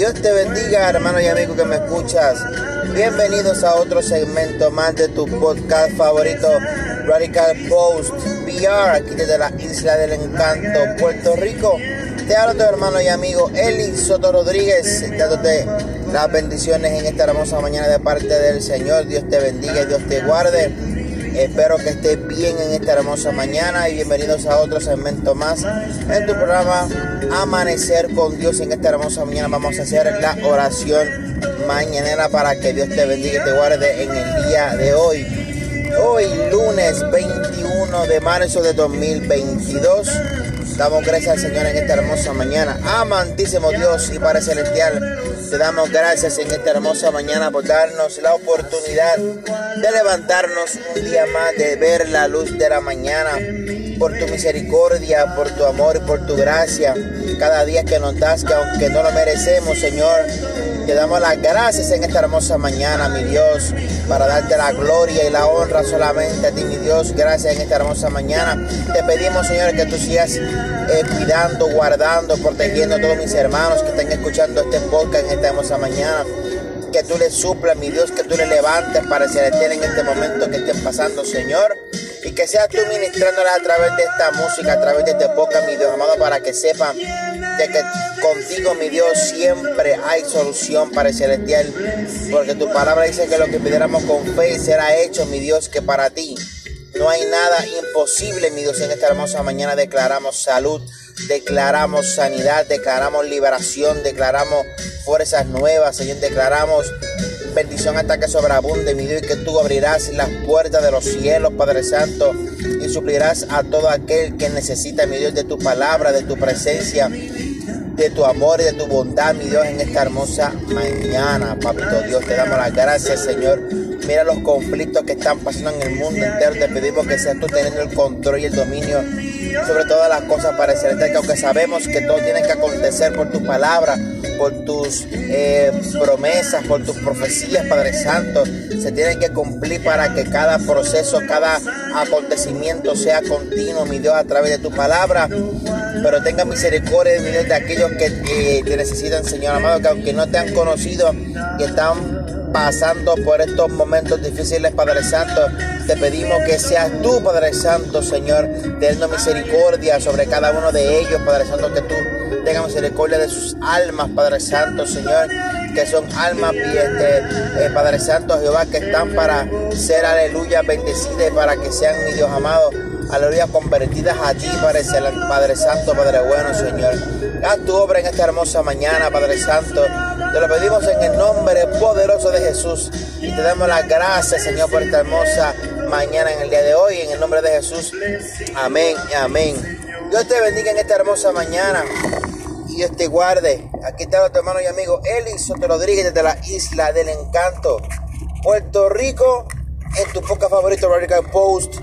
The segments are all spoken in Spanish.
Dios te bendiga, hermano y amigo que me escuchas. Bienvenidos a otro segmento más de tu podcast favorito, Radical Post VR, aquí desde la Isla del Encanto, Puerto Rico. Te hablo tu hermano y amigo Eli Soto Rodríguez, dándote las bendiciones en esta hermosa mañana de parte del Señor. Dios te bendiga y Dios te guarde. Espero que estés bien en esta hermosa mañana y bienvenidos a otro segmento más en tu programa Amanecer con Dios. En esta hermosa mañana vamos a hacer la oración mañanera para que Dios te bendiga y te guarde en el día de hoy. Hoy lunes 21 de marzo de 2022. Damos gracias al Señor en esta hermosa mañana. Amantísimo Dios y Padre Celestial. Te damos gracias en esta hermosa mañana por darnos la oportunidad de levantarnos un día más, de ver la luz de la mañana, por tu misericordia, por tu amor y por tu gracia. Cada día que nos das, que aunque no lo merecemos, Señor, te damos las gracias en esta hermosa mañana, mi Dios, para darte la gloria y la honra solamente a ti, mi Dios. Gracias en esta hermosa mañana. Te pedimos, Señor, que tú sigas eh, cuidando, guardando, protegiendo a todos mis hermanos que están escuchando este podcast en esta hermosa mañana. Que tú les suplas, mi Dios, que tú les levantes para celestial en este momento que estén pasando, Señor. Y que seas tú ministrándolas a través de esta música, a través de este podcast, mi Dios amado, para que sepan de que contigo, mi Dios, siempre hay solución para el celestial. Porque tu palabra dice que lo que pidiéramos con fe será hecho, mi Dios, que para ti no hay nada imposible, mi Dios. En esta hermosa mañana declaramos salud, declaramos sanidad, declaramos liberación, declaramos fuerzas nuevas, Señor. Declaramos bendición hasta que sobreabunde, mi Dios, y que tú abrirás las puertas de los cielos, Padre Santo, y suplirás a todo aquel que necesita, mi Dios, de tu palabra, de tu presencia, de tu amor y de tu bondad, mi Dios, en esta hermosa mañana, Papito Dios. Te damos las gracias, Señor. Mira los conflictos que están pasando en el mundo entero. Te pedimos que seas tú teniendo el control y el dominio sobre todas las cosas celestial, que aunque sabemos que todo tiene que acontecer por tu palabra, por tus eh, promesas, por tus profecías, Padre Santo, se tienen que cumplir para que cada proceso, cada acontecimiento sea continuo, mi Dios, a través de tu palabra. Pero tenga misericordia, mi Dios, de aquellos que te necesitan, Señor amado, que aunque no te han conocido y están pasando por estos momentos difíciles, Padre Santo, te pedimos que seas tú, Padre Santo, Señor, teniendo misericordia sobre cada uno de ellos, Padre Santo, que tú tengas misericordia de sus almas, Padre Santo, Señor, que son almas, este, Padre Santo, Jehová, que están para ser, aleluya, bendecidas para que sean, mi Dios amado, aleluya, convertidas a ti, Padre, Padre Santo, Padre bueno, Señor. Haz tu obra en esta hermosa mañana, Padre Santo. Te lo pedimos en el nombre poderoso de Jesús y te damos las gracias, Señor, por esta hermosa mañana en el día de hoy. En el nombre de Jesús. Amén amén. Dios te bendiga en esta hermosa mañana y Dios te guarde. Aquí está tu hermano y amigo Eli Soto Rodríguez desde la Isla del Encanto, Puerto Rico, en tu poca favorito Radical Post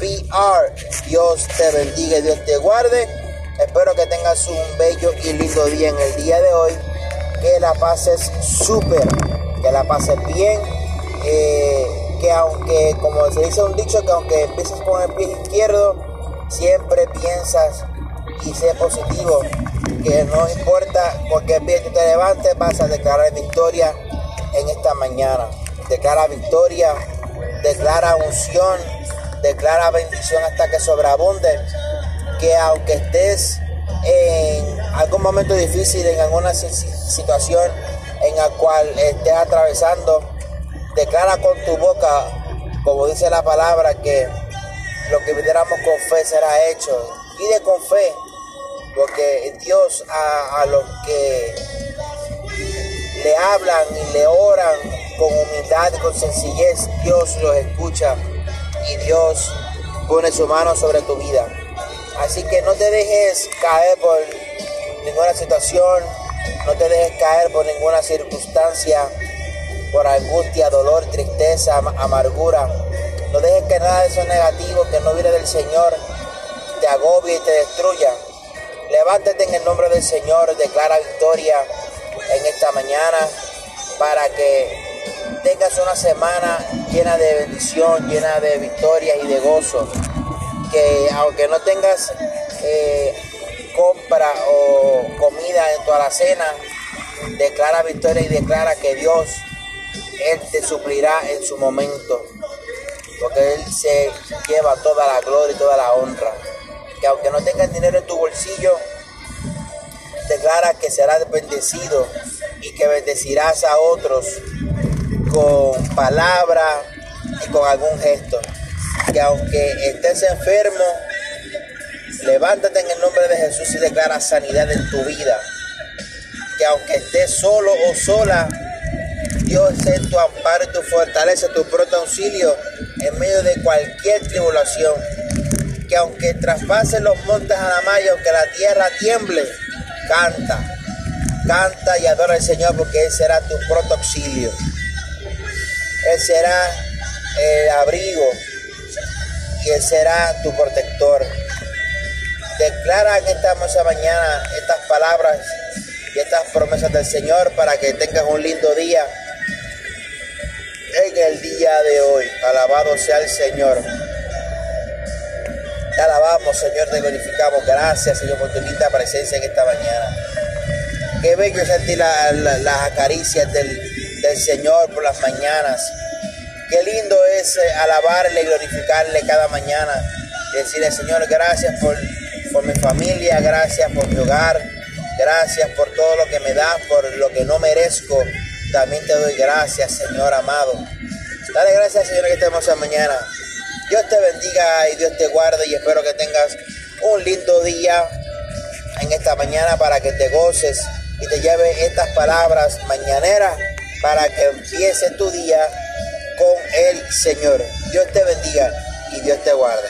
PR. Dios te bendiga y Dios te guarde. Espero que tengas un bello y lindo día en el día de hoy que la pases súper, que la pases bien, eh, que aunque, como se dice un dicho, que aunque empieces con el pie izquierdo, siempre piensas y sé positivo, que no importa por qué pie tú te levantes, vas a declarar victoria en esta mañana. Declara victoria, declara unción, declara bendición hasta que sobreabunde, que aunque estés en algún momento difícil, en alguna situación en la cual estés atravesando, declara con tu boca, como dice la palabra, que lo que pidiéramos con fe será hecho. Pide con fe, porque Dios a, a los que le hablan y le oran con humildad y con sencillez, Dios los escucha y Dios pone su mano sobre tu vida. Así que no te dejes caer por ninguna situación, no te dejes caer por ninguna circunstancia, por angustia, dolor, tristeza, amargura. No dejes que nada de eso negativo que no viene del Señor te agobie y te destruya. Levántate en el nombre del Señor, declara victoria en esta mañana para que tengas una semana llena de bendición, llena de victorias y de gozo que aunque no tengas eh, compra o comida en tu alacena, Declara victoria y declara que Dios, Él te suplirá en su momento. Porque Él se lleva toda la gloria y toda la honra. Que aunque no tengas dinero en tu bolsillo, declara que serás bendecido y que bendecirás a otros con palabra y con algún gesto. Que aunque estés enfermo, levántate en el nombre de Jesús y declara sanidad en tu vida. Que aunque estés solo o sola, Dios es tu amparo y tu fortaleza, tu pronto auxilio en medio de cualquier tribulación. Que aunque traspasen los montes a la malla, aunque la tierra tiemble, canta. Canta y adora al Señor porque Él será tu pronto auxilio. Él será el abrigo y Él será tu protector. Declara en esta hermosa mañana estas palabras y estas promesas del Señor para que tengas un lindo día en el día de hoy. Alabado sea el Señor. Te alabamos, Señor, te glorificamos. Gracias, Señor, por tu linda presencia en esta mañana. Qué bello sentir las acaricias del, del Señor por las mañanas. Qué lindo es eh, alabarle y glorificarle cada mañana. Decirle, Señor, gracias por, por mi familia, gracias por mi hogar, gracias por todo lo que me das, por lo que no merezco. También te doy gracias, Señor amado. Dale gracias, Señor, que estemos esta mañana. Dios te bendiga y Dios te guarde y espero que tengas un lindo día en esta mañana para que te goces y te lleve estas palabras mañaneras para que empiece tu día con el Señor. Dios te bendiga y Dios te guarde.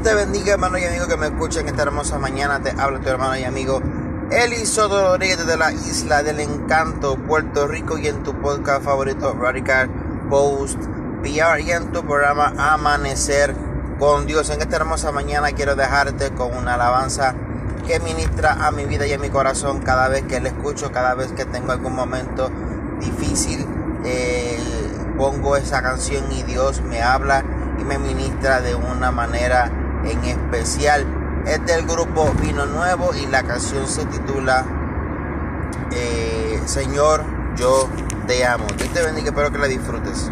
Dios te bendiga, hermano y amigo que me escuchan esta hermosa mañana. Te habla tu hermano y amigo Eli Soto Rodríguez de la Isla del Encanto, Puerto Rico, y en tu podcast favorito, Radical Post PR, y en tu programa Amanecer con Dios. En esta hermosa mañana quiero dejarte con una alabanza que ministra a mi vida y a mi corazón cada vez que la escucho, cada vez que tengo algún momento difícil. Eh, pongo esa canción y Dios me habla y me ministra de una manera en especial. Es del grupo Vino Nuevo y la canción se titula eh, Señor, yo te amo. Dios te bendiga, espero que la disfrutes.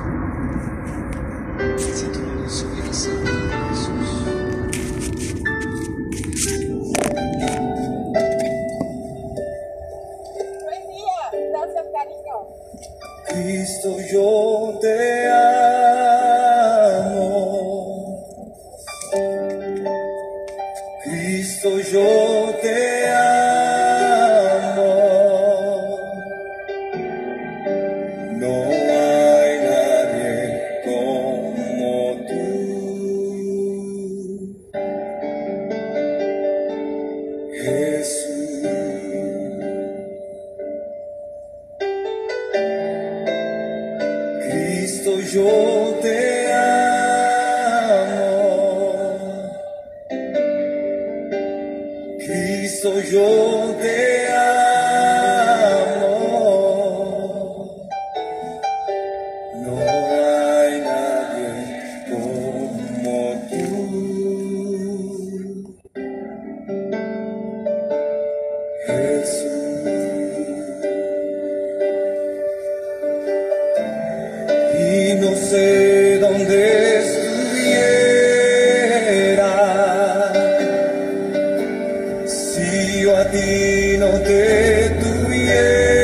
Yo a ti no te tuviera.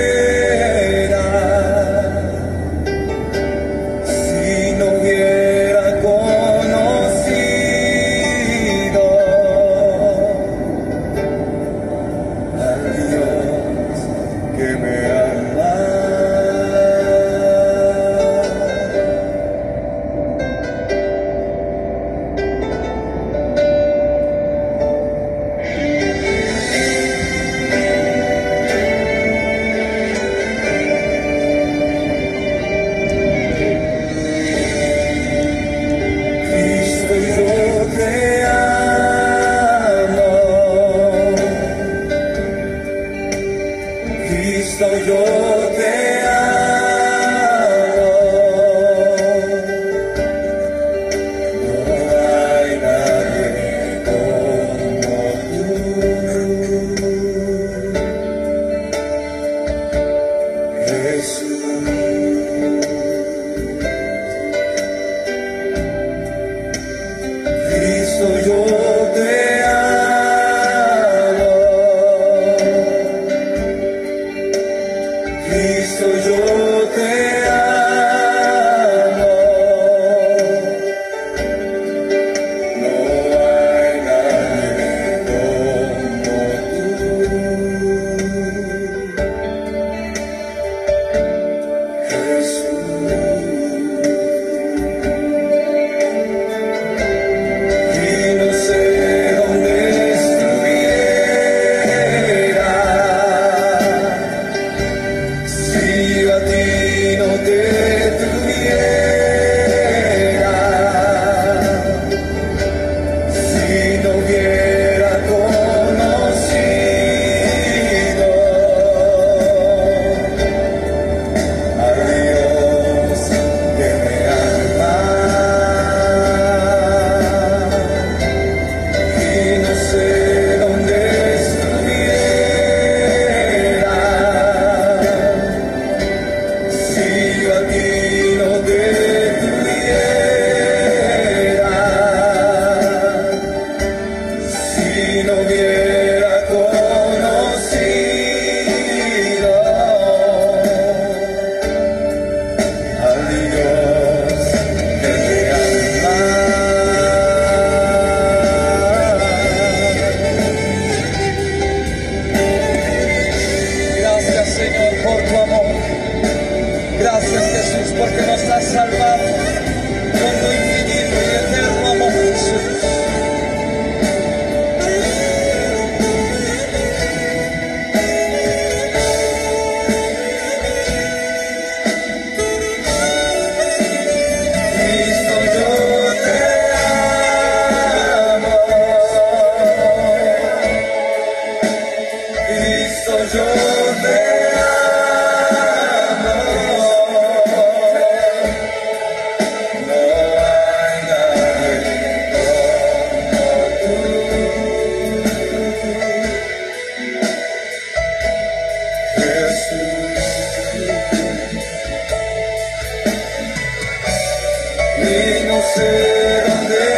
y no sé.